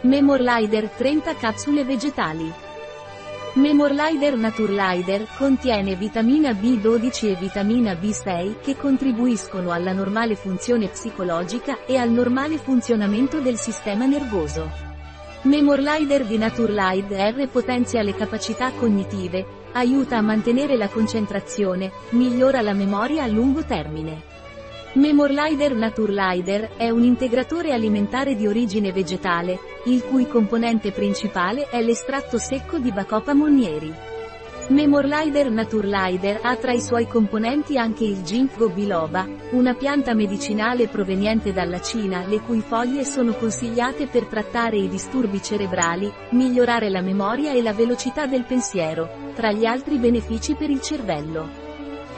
Memorlider 30 capsule vegetali. Memorlider Naturlider contiene vitamina B12 e vitamina B6 che contribuiscono alla normale funzione psicologica e al normale funzionamento del sistema nervoso. Memorlider di Naturlider potenzia le capacità cognitive, aiuta a mantenere la concentrazione, migliora la memoria a lungo termine. Memorlider Naturlider è un integratore alimentare di origine vegetale, il cui componente principale è l'estratto secco di Bacopa monnieri. Memorlider Naturlider ha tra i suoi componenti anche il ginkgo biloba, una pianta medicinale proveniente dalla Cina le cui foglie sono consigliate per trattare i disturbi cerebrali, migliorare la memoria e la velocità del pensiero, tra gli altri benefici per il cervello.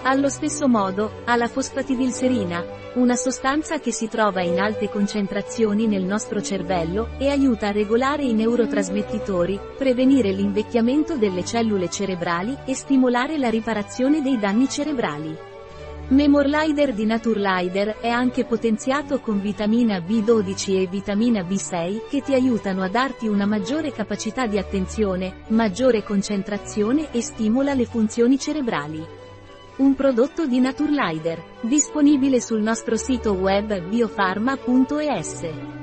Allo stesso modo, ha la fosfatidilserina, una sostanza che si trova in alte concentrazioni nel nostro cervello, e aiuta a regolare i neurotrasmettitori, prevenire l'invecchiamento delle cellule cerebrali e stimolare la riparazione dei danni cerebrali. Memorlider di Naturlider è anche potenziato con vitamina B12 e vitamina B6 che ti aiutano a darti una maggiore capacità di attenzione, maggiore concentrazione e stimola le funzioni cerebrali. Un prodotto di Naturlider, disponibile sul nostro sito web biofarma.es.